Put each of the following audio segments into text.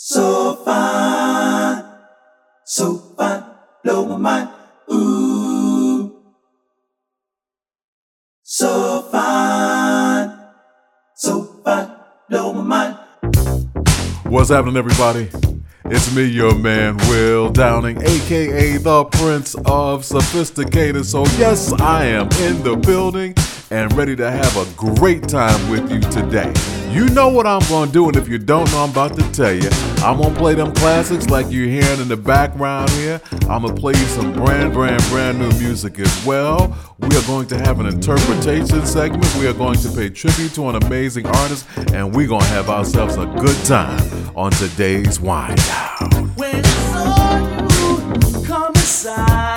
So fine, so fine, blow my mind. Ooh, so fine, so fine, blow my mind. What's happening, everybody? It's me, your man, Will Downing, aka the Prince of Sophisticated. So, yes, I am in the building and ready to have a great time with you today. You know what I'm gonna do, and if you don't know, I'm about to tell you. I'm gonna play them classics like you're hearing in the background here. I'm gonna play you some brand, brand, brand new music as well. We are going to have an interpretation segment. We are going to pay tribute to an amazing artist, and we're gonna have ourselves a good time on today's Wind Down. When saw you come inside,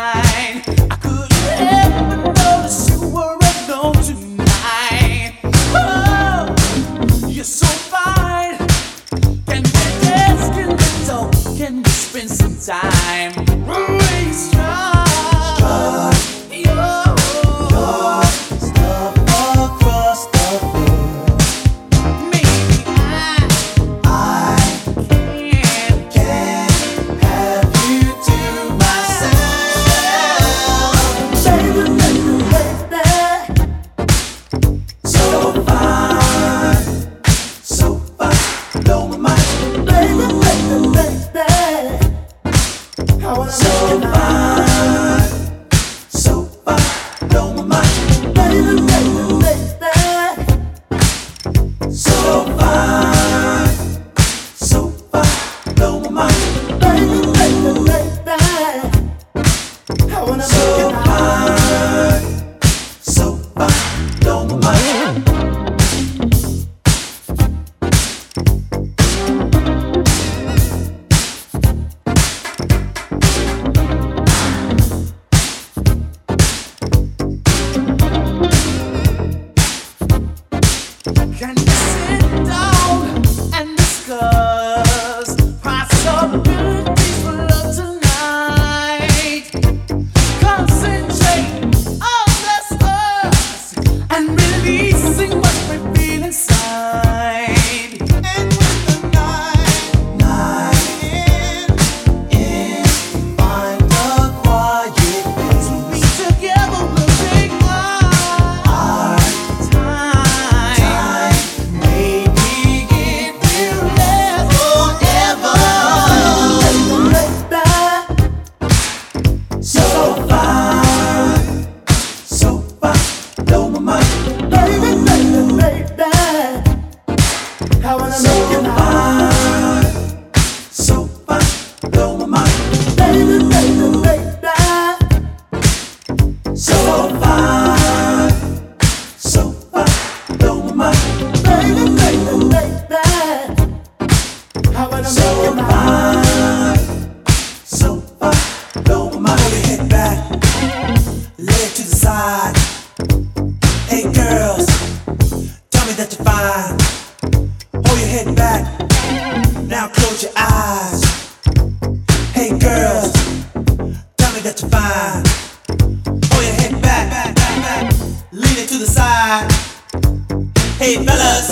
So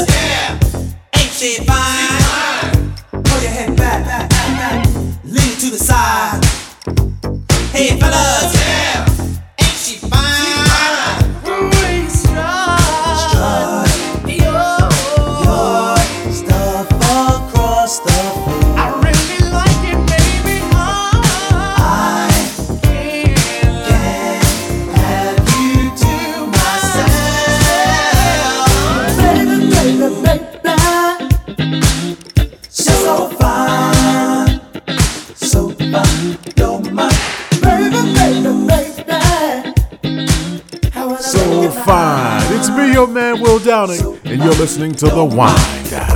yeah, ain't she fine? Hold your head back, back, back, back. lean to the side. Hey fellas, yeah, Downing, and you're listening to The Wind Down.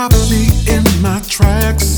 stops me in my tracks.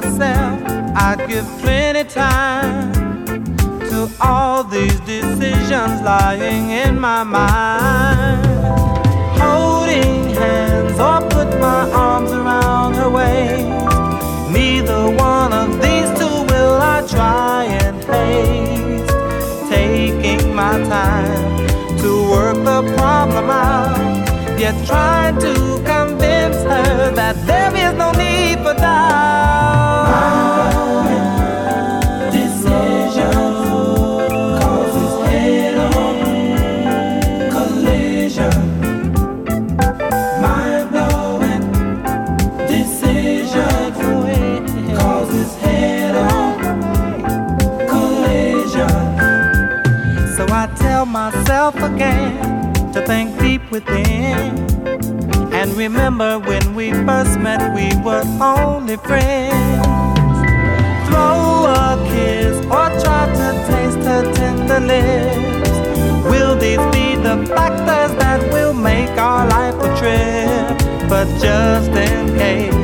myself, I'd give plenty time to all these decisions lying in my mind. Holding hands or put my arms around her waist. Neither one of these two will I try and haste. Taking my time to work the problem out, yet trying to convince her that there is no need for that. Remember when we first met, we were only friends. Throw a kiss or try to taste her tender lips. Will these be the factors that will make our life a trip? But just in case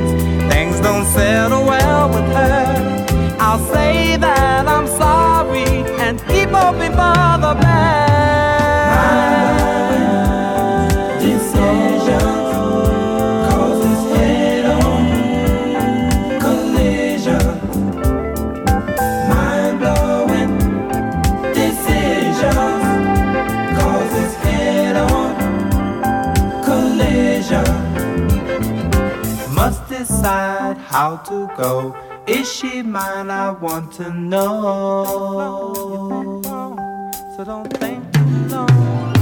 things don't settle well with her, I'll say that I'm sorry and keep hoping for the best. How to go. Is she mine? I want to know. So don't think too long.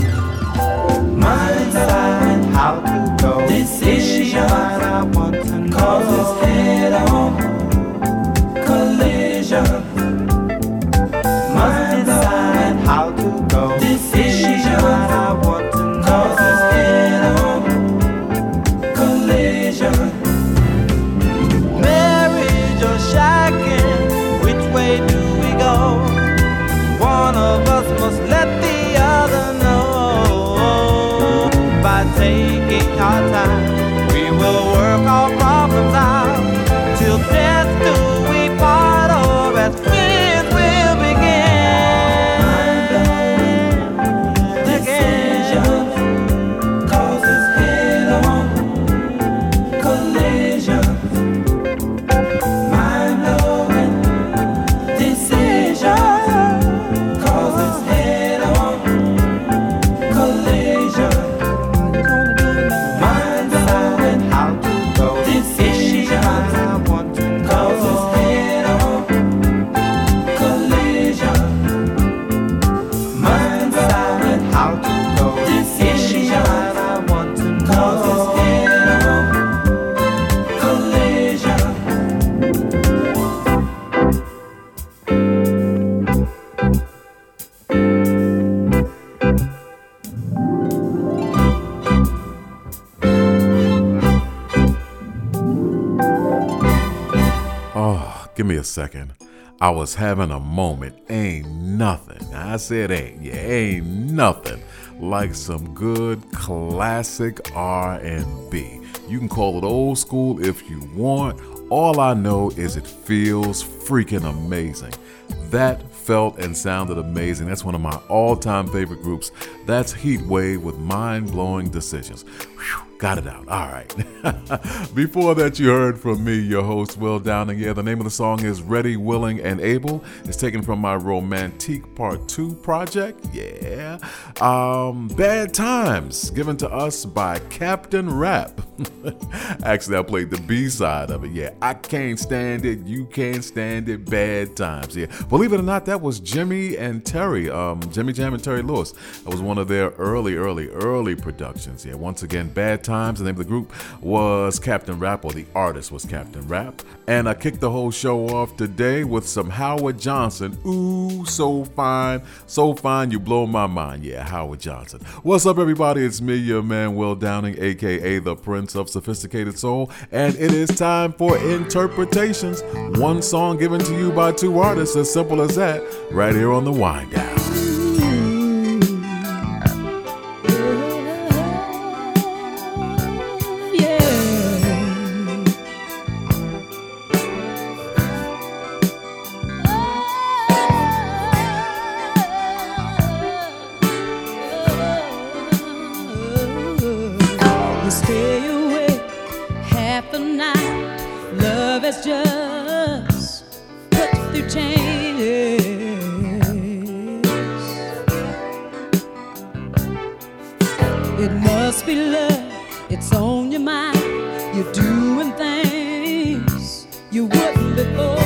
Decide how to go. This is she mine? I want to know. Causes head-on collision. Second. I was having a moment. Ain't nothing. I said ain't. Yeah, ain't nothing like some good classic R&B. You can call it old school if you want. All I know is it feels freaking amazing. That felt and sounded amazing. That's one of my all-time favorite groups. That's Heatwave with mind-blowing decisions. Whew. Got it out. All right. Before that, you heard from me, your host, Will Downing. Yeah, the name of the song is Ready, Willing, and Able. It's taken from my Romantique Part 2 project. Yeah. Um, Bad Times, given to us by Captain Rapp. Actually, I played the B side of it. Yeah, I can't stand it. You can't stand it. Bad Times. Yeah. Believe it or not, that was Jimmy and Terry, um, Jimmy Jam and Terry Lewis. That was one of their early, early, early productions. Yeah, once again, Bad Times. The name of the group was Captain Rapp, or the artist was Captain Rapp. And I kicked the whole show off today with some Howard Johnson. Ooh, so fine, so fine, you blow my mind. Yeah, Howard Johnson. What's up, everybody? It's me, your man, Will Downing, aka the Prince of Sophisticated Soul, and it is time for interpretations. One song given to you by two artists, as simple as that, right here on the Wind Down. Wouldn't before. Oh,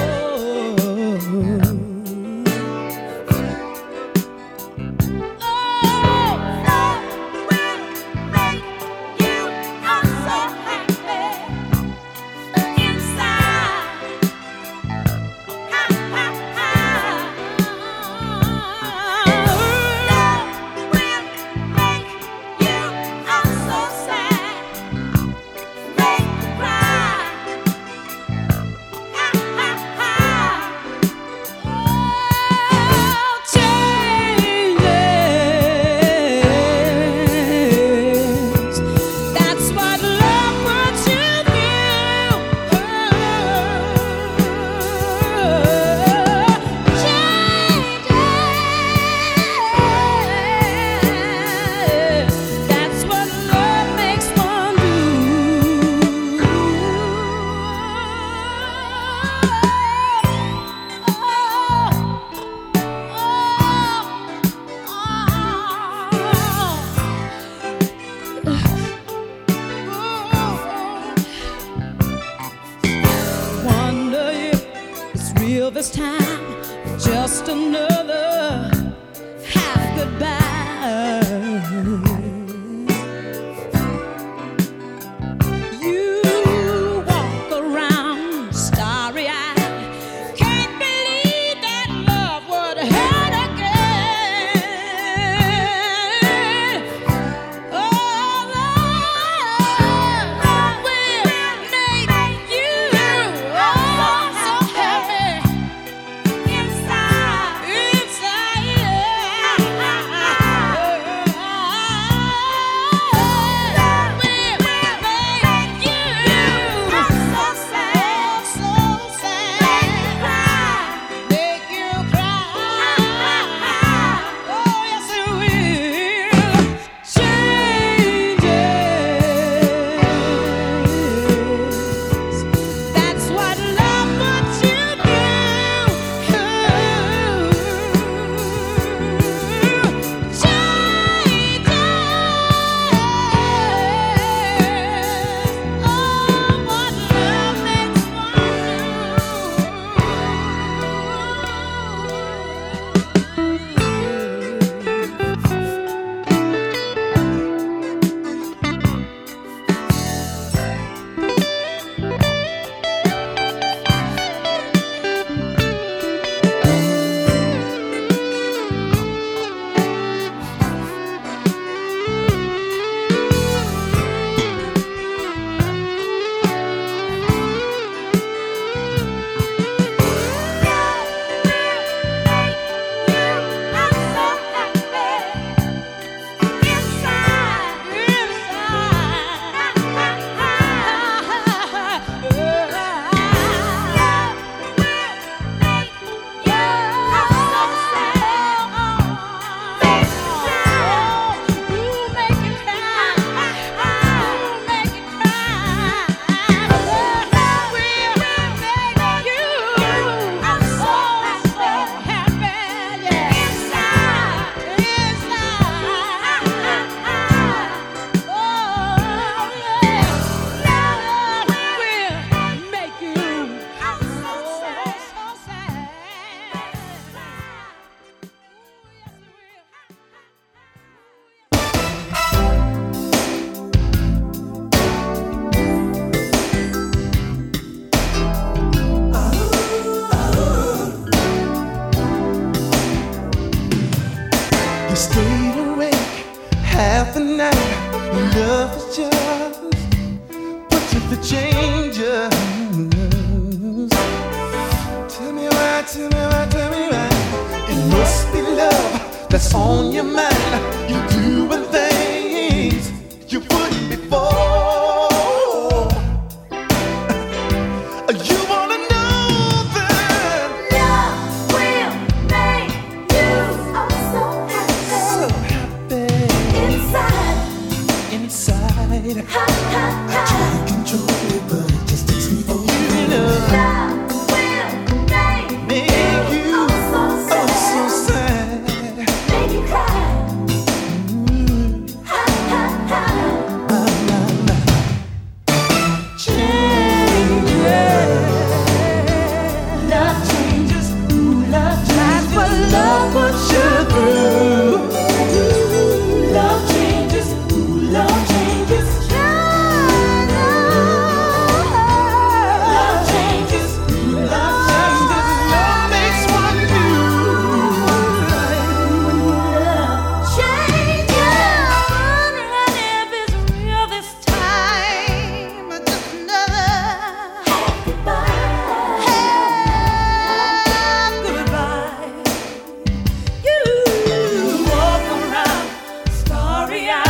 yeah.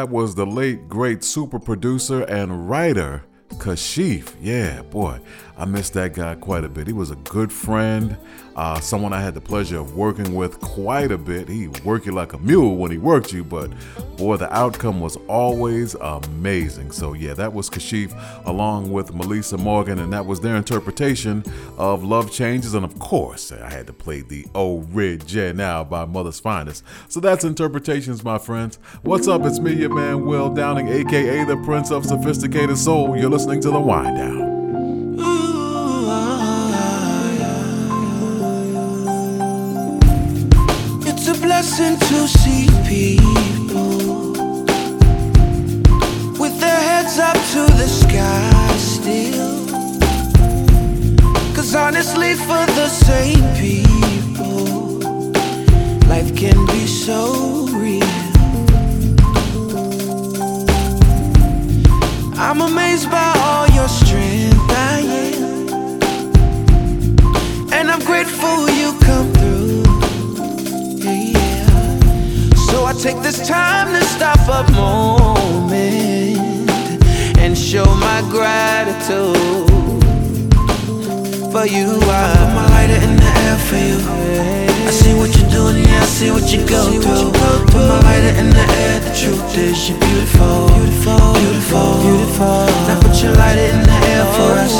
That was the late, great super producer and writer, Kashif. Yeah, boy, I miss that guy quite a bit. He was a good friend, uh, someone I had the pleasure of working with quite a bit. He worked you like a mule when he worked you, but boy, the outcome was always amazing. So, yeah, that was Kashif along with Melissa Morgan, and that was their interpretation of Love Changes. And of course, I had to play the original by Mother's Finest. So, that's interpretations, my friends. What's up? It's me, your man, Will Downing, aka the Prince of Sophisticated Soul. You're listening to The Wind Down. It's a blessing to see people up to the sky still. Cause honestly, for the same people, life can be so real. I'm amazed by all your strength, I am. And I'm grateful you come through. Yeah, yeah. So I take this time to stop moment and show my gratitude for you. I put my lighter in the air for you. I see what you're doing, yeah, I see what you go through. Put my lighter in the air. The truth is you're beautiful, beautiful, beautiful, beautiful. Now put your lighter in the air for us.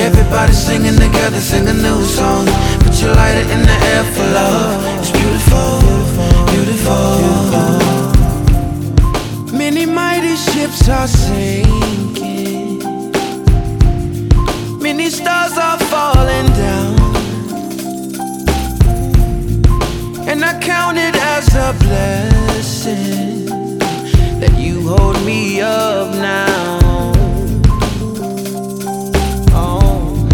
Everybody singing together, sing a new song. Put your lighter in the air for love. Ships are sinking. Many stars are falling down. And I count it as a blessing that you hold me up now. Oh,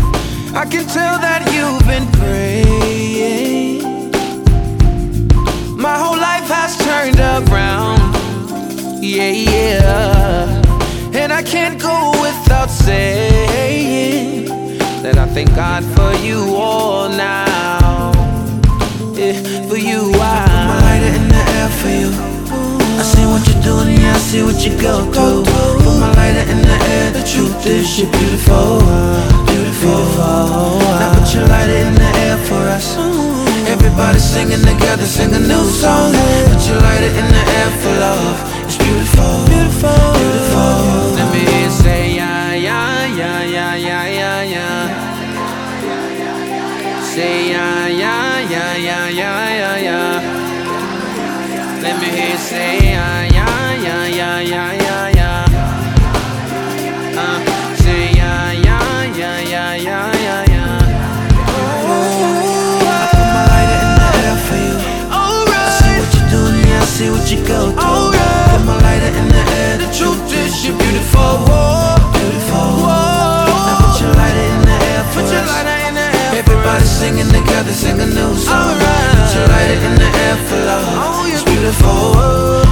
I can tell that you've been praying. My whole life has turned around. Yeah, yeah. And I can't go without saying that I thank God for you all now. Yeah, for you, I put my lighter in the air for you. I see what you're doing, yeah, I see what you go through. Put my lighter in the air. The truth is, you're beautiful, beautiful. Now put your lighter in the air for us. Everybody singing together, sing a new song. Put your to sing a new song. Right. So light it in the air for love. Oh, it's beautiful.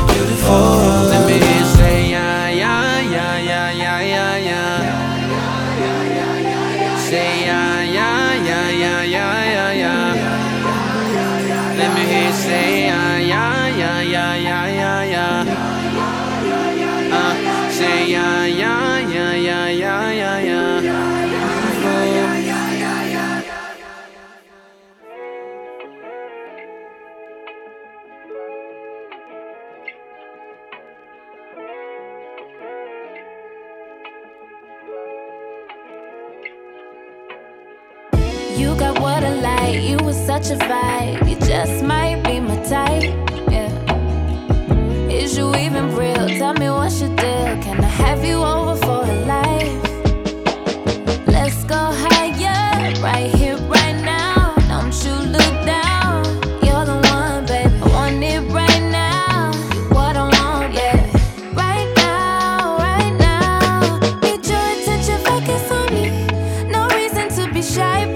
be shy.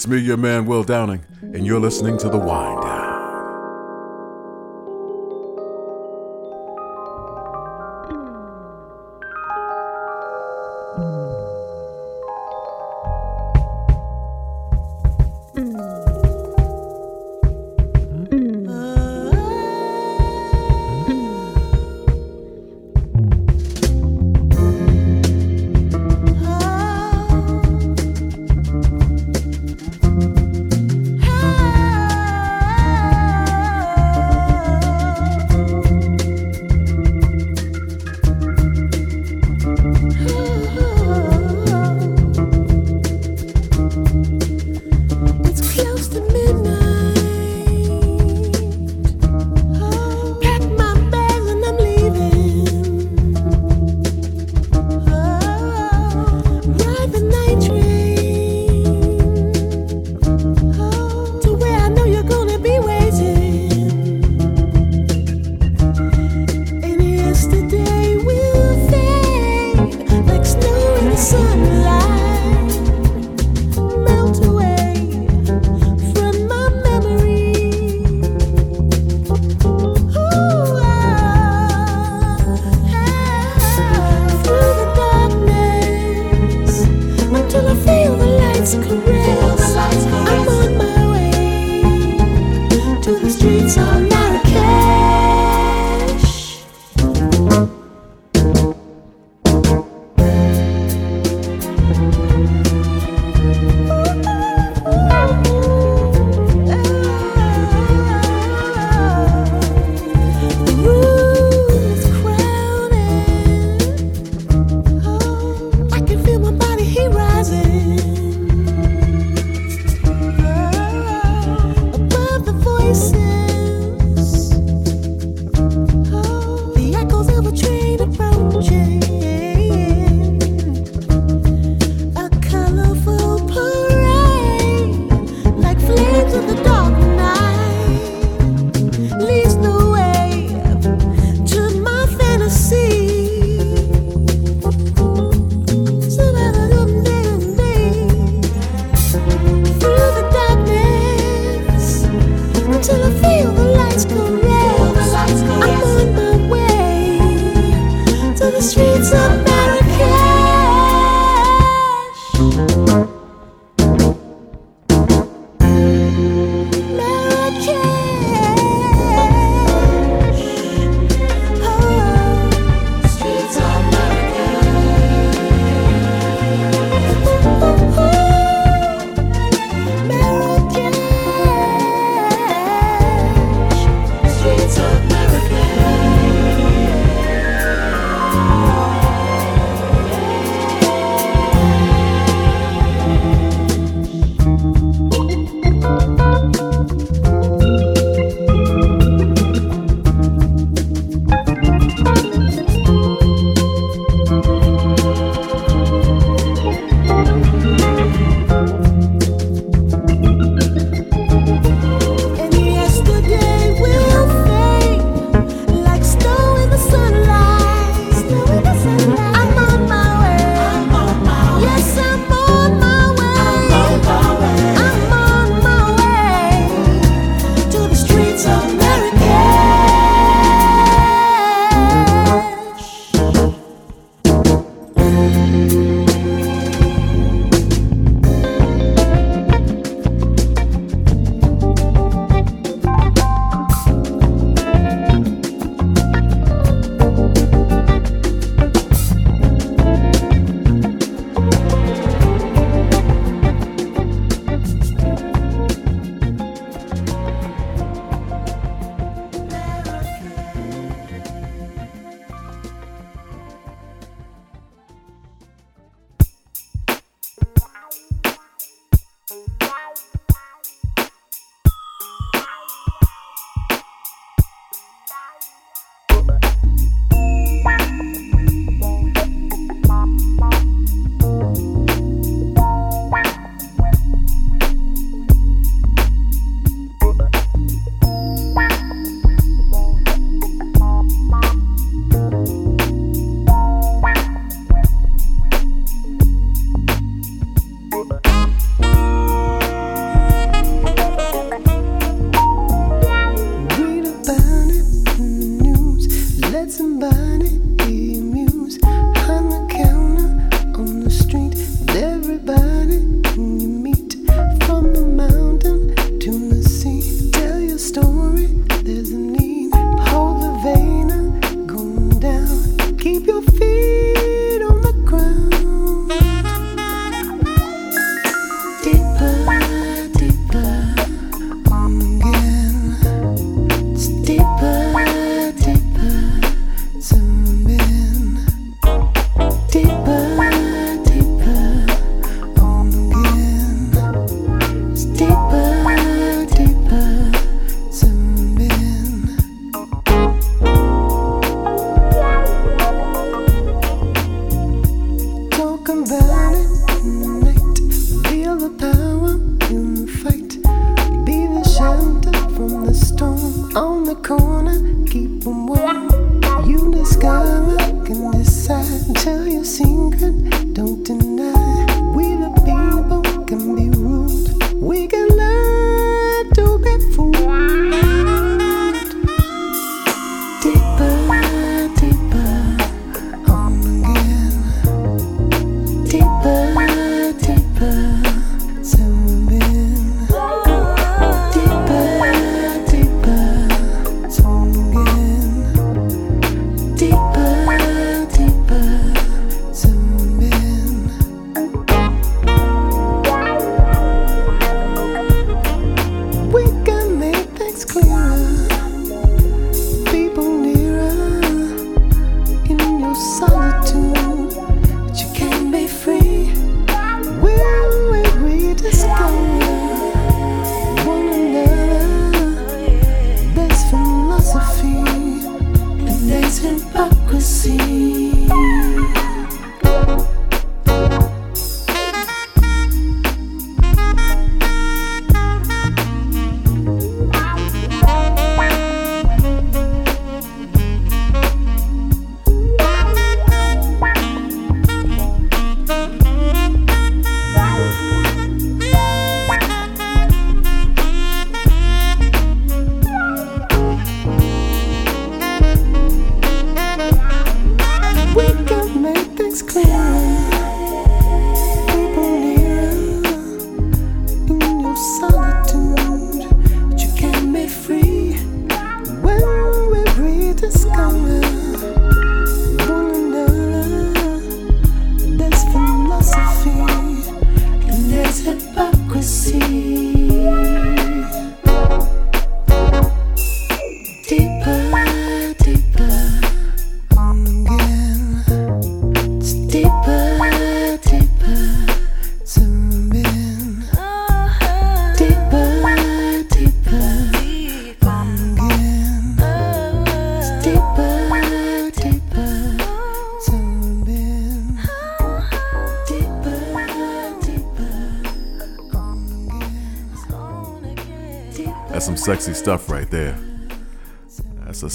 It's me, your man, Will Downing, and you're listening to The Wine.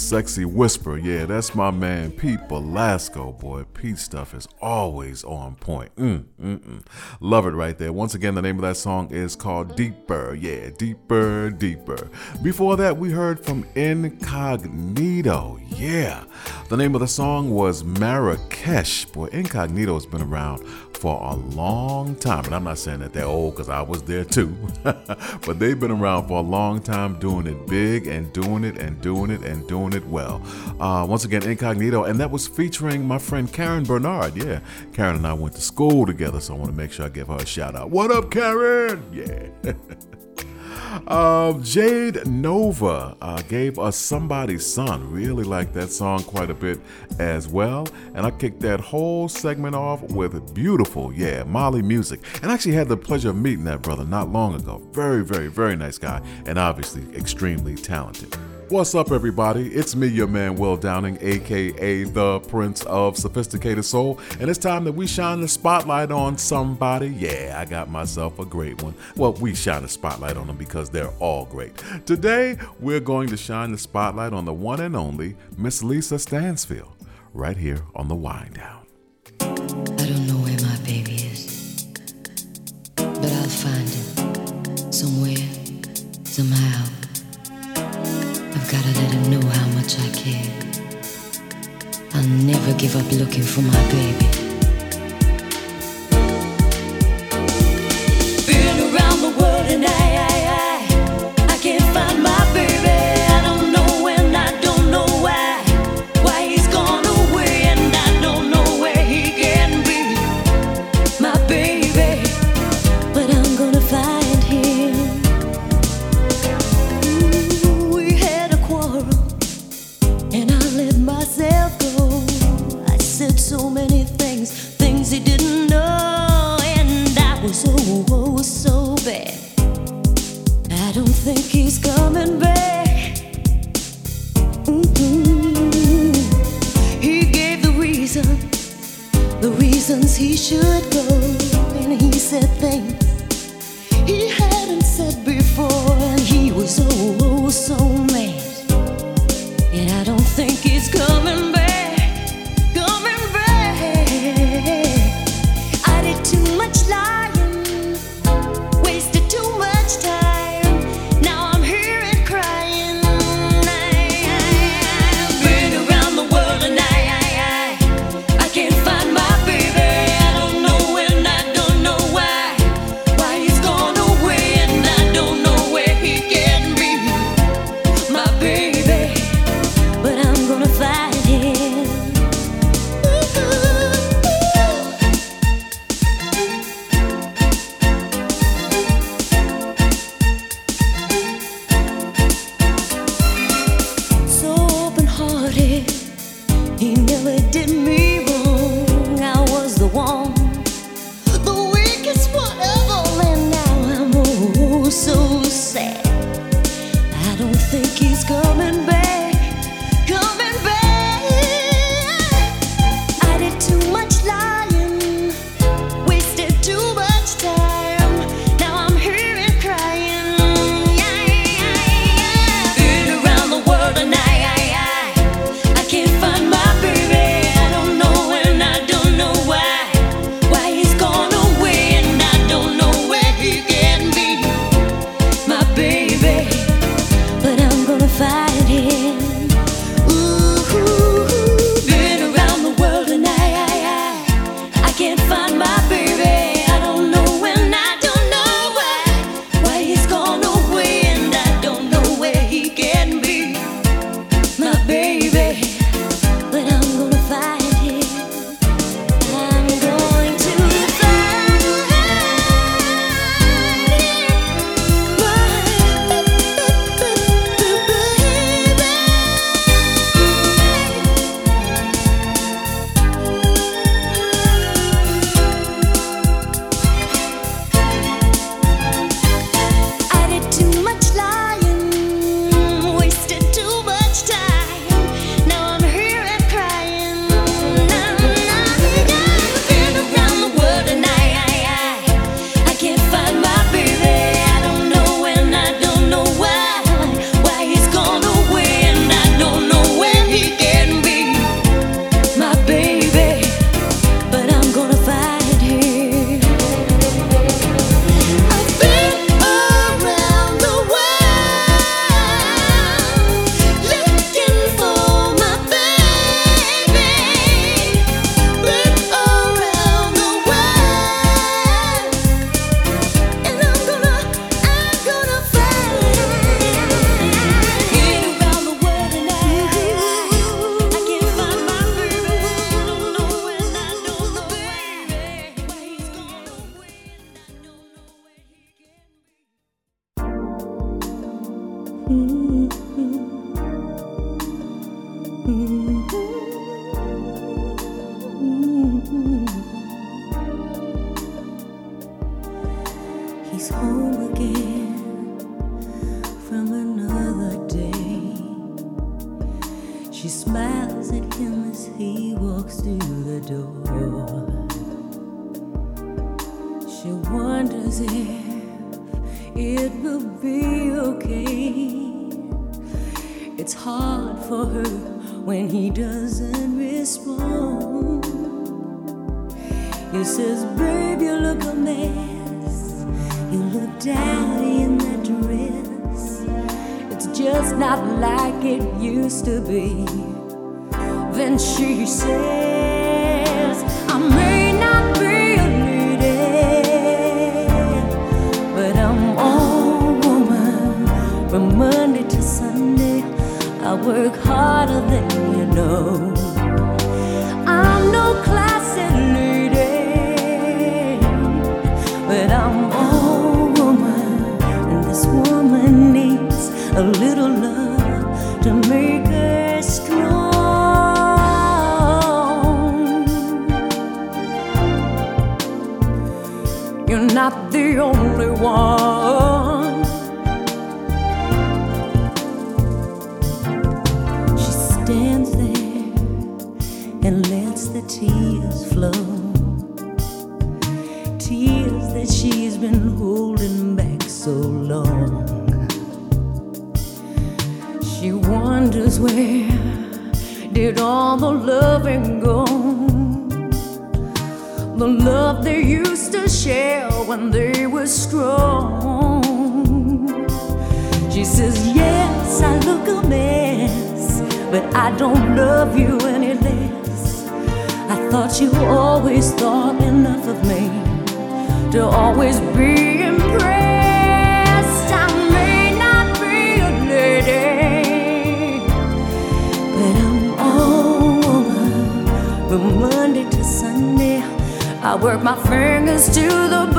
Sexy whisper. Yeah, that's my man Pete Belasco, boy. Pete stuff is always on point. Mm, mm, mm. Love it right there. Once again, the name of that song is called Deeper. Yeah, Deeper, Deeper. Before that, we heard from Incognito. Yeah. The name of the song was Marrakesh. Boy, Incognito's been around for a long time. And I'm not saying that they're old because I was there too. but they've been around for a long time doing it big and doing it and doing it and doing it well. Uh, once again, Incognito. And that was featuring my friend Karen Bernod. Yeah, Karen and I went to school together. So I want to make sure I give her a shout out. What up, Karen? Yeah. Um, Jade Novah uh, gave us Somebody's Son. Really like that song quite a bit as well. And I kicked that whole segment off with beautiful, yeah, Mali Music. And I actually had the pleasure of meeting that brother not long ago. Very, very, very nice guy. And obviously extremely talented. What's up, everybody? It's me, your man, Will Downing, aka the Prince of Sophisticated Soul, and it's time that we shine the spotlight on somebody. Yeah, I got myself a great one. Well, we shine the spotlight on them because they're all great. Today, we're going to shine the spotlight on the one and only Miss Lisa Stansfield, right here on the Wind Down. I don't know where my baby is, but I'll find him somewhere, somehow. Gotta let him know how much I care. I'll never give up looking for my baby. He should go, and he said things he hadn't said before, and he was oh, oh so mad. And I don't think he's coming back, coming back. I did too much lying, He says, Babe, you look a mess. You look dirty in that dress. It's just not like it used to be. Then she says, I may not be a lady, but I'm all woman from Monday to Sunday. I work harder than you know. I'm no classy a little love to make her strong. You're not the only one. She stands there and lets the tears flow. Tears that she's been holding did all the loving go? The love they used to share when they were strong. She says, Yes, I look a mess, but I don't love you any less. I thought you always thought enough of me to always be I work my fingers to the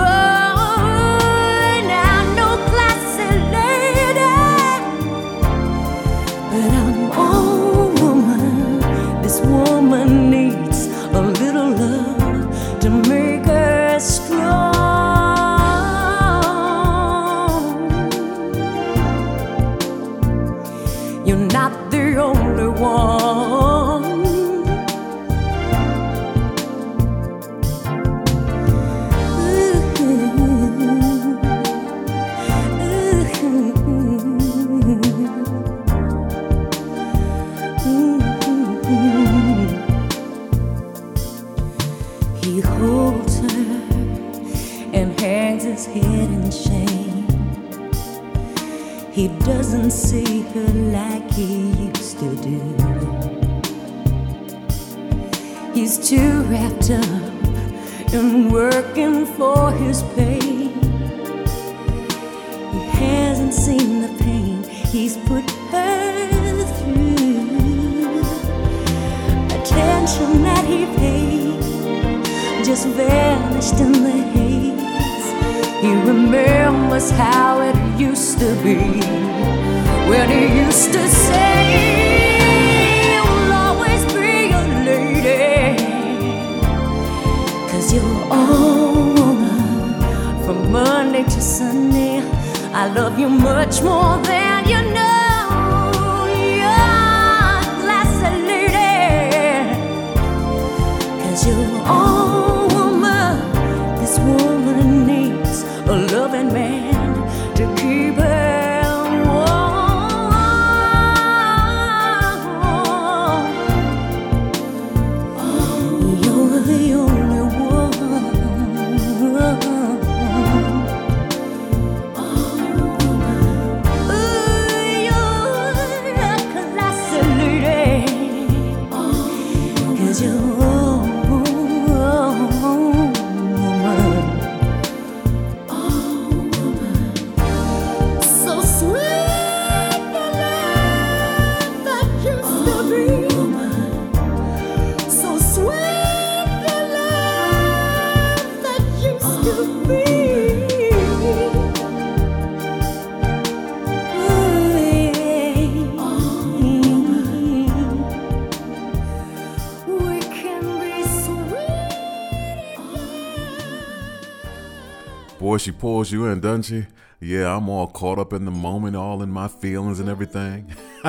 pulls you in, doesn't she? Yeah, I'm all caught up in the moment, all in my feelings and everything.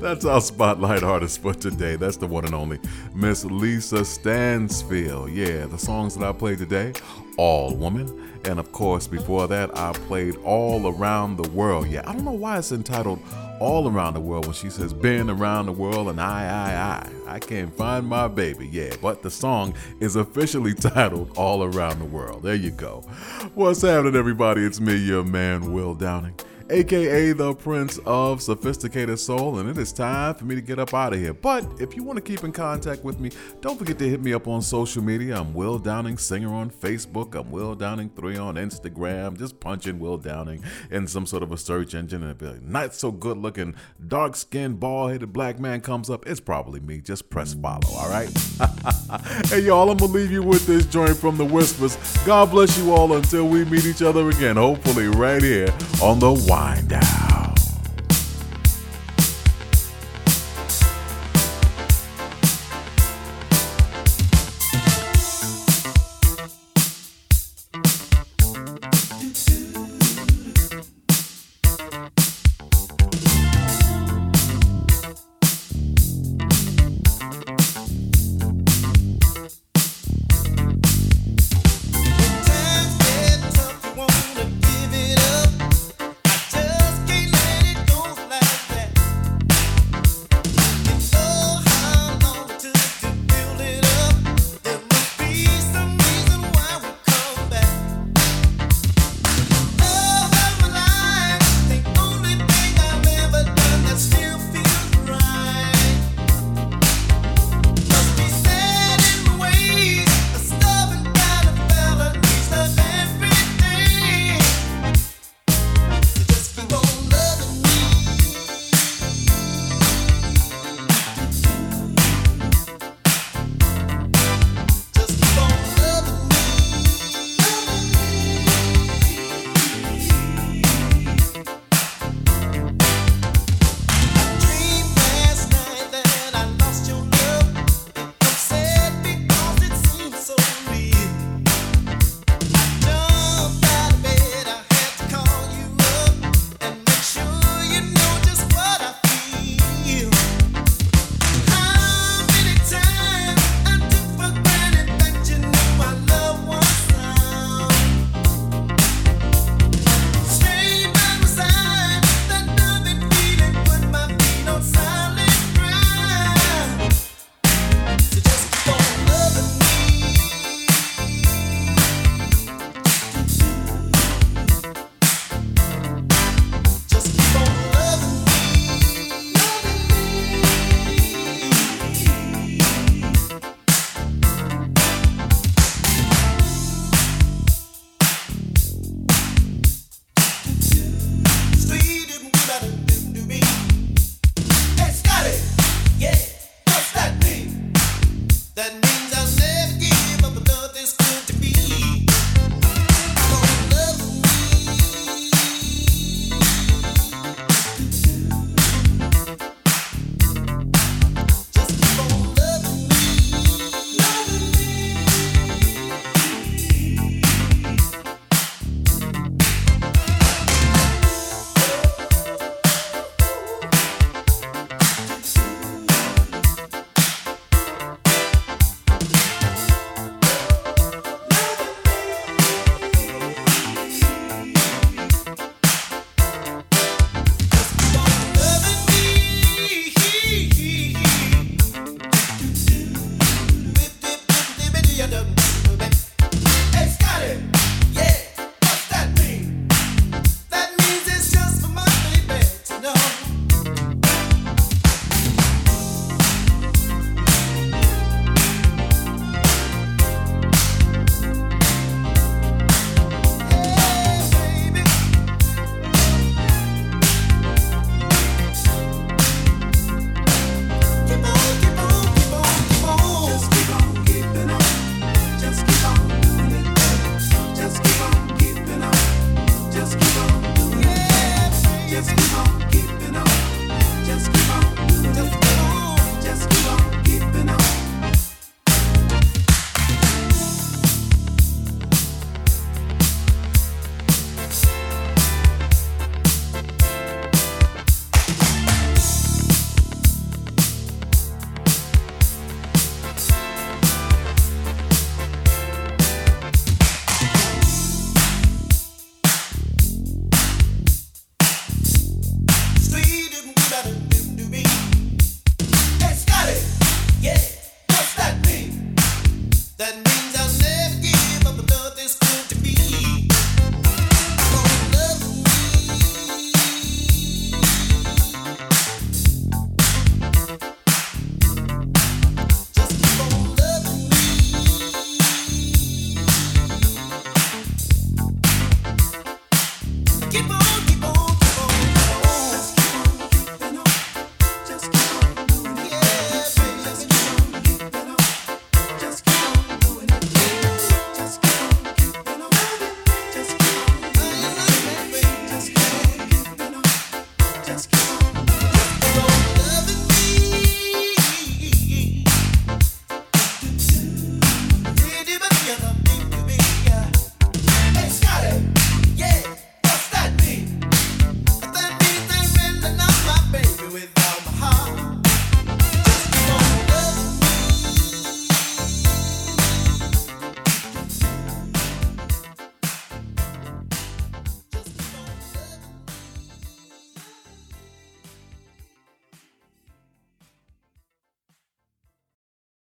That's our spotlight artist for today. That's the one and only Miss Lisa Stansfield. Yeah, the songs that I played today, All Woman. And of course, before that, I played All Around the World. Yeah, I don't know why it's entitled All Around the World when she says been around the world and I, I, I. I can't find my baby. Yeah, but the song is officially titled All Around the World. There you go. What's happening, everybody? It's me, your man, Will Downing aka the Prince of Sophisticated Soul, and it is time for me to get up out of here. But if you want to keep in contact with me, don't forget to hit me up on social media. I'm Will Downing Singer on Facebook. I'm Will Downing 3 on Instagram. Just punch in Will Downing in some sort of a search engine, and if a not so good looking, dark skinned, bald headed black man comes up, it's probably me. Just press follow, all right? hey, y'all, I'm going to leave you with this joint from the Whispers. God bless you all until we meet each other again, hopefully right here on the wind down.